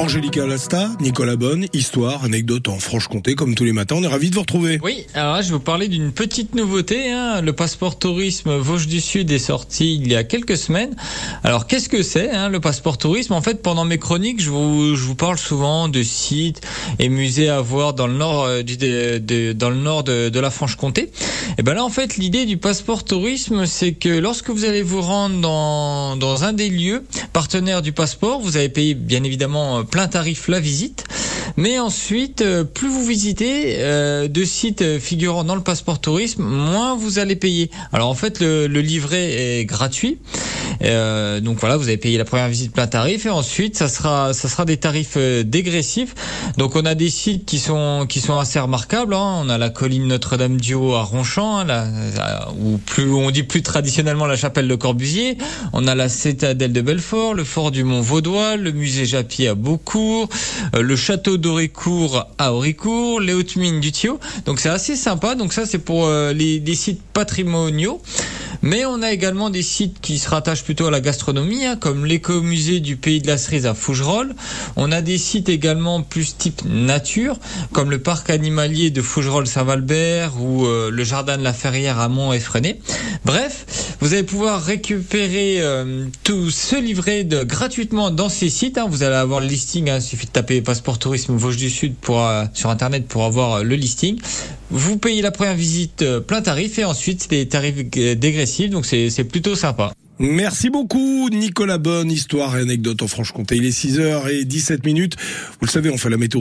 Angélica Lasta, Nicolas Bonne, histoire, anecdote en Franche-Comté, comme tous les matins. On est ravis de vous retrouver. Oui, alors là, je vais vous parler d'une petite nouveauté. Hein. Le passeport tourisme Vosges du Sud est sorti il y a quelques semaines. Alors, qu'est-ce que c'est, hein, le passeport tourisme? En fait, pendant mes chroniques, je vous, je vous parle souvent de sites et musées à voir dans le nord, euh, du, de, dans le nord de, la Franche-Comté. Et ben là, en fait, l'idée du passeport tourisme, c'est que lorsque vous allez vous rendre dans, dans un des lieux partenaires du passeport, vous avez payé bien évidemment plein tarif la visite. Mais ensuite, euh, plus vous visitez euh, de sites figurant dans le passeport tourisme, moins vous allez payer. Alors en fait, le, le livret est gratuit. Euh, donc voilà, vous avez payé la première visite plein tarif et ensuite ça sera ça sera des tarifs euh, dégressifs. Donc on a des sites qui sont qui sont assez remarquables. Hein. On a la colline Notre-Dame du Haut à Ronchamp, hein, là, ou plus on dit plus traditionnellement la chapelle de Corbusier. On a la citadelle de Belfort, le fort du Mont Vaudois, le musée Japy à Beaucourt, euh, le château d'Auricourt à Auricourt, les hautes mines du Thio. Donc c'est assez sympa. Donc ça c'est pour les, les sites patrimoniaux. Mais on a également des sites qui se rattachent plutôt à la gastronomie, hein, comme l'écomusée du Pays de la Cerise à Fougerolles. On a des sites également plus type nature, comme le parc animalier de Fougerolles-Saint-Valbert ou euh, le jardin de la Ferrière à Mont-Effrené. Bref, vous allez pouvoir récupérer euh, tout ce livret gratuitement dans ces sites. Hein. Vous allez avoir le listing, hein. il suffit de taper passeport tourisme Vosges du Sud pour, euh, sur internet pour avoir euh, le listing. Vous payez la première visite euh, plein tarif et ensuite les tarifs euh, dégressifs, donc c'est plutôt sympa. Merci beaucoup Nicolas Bonne, histoire et anecdote en Franche-Comté. Il est 6h17 minutes. Vous le savez, on fait la météo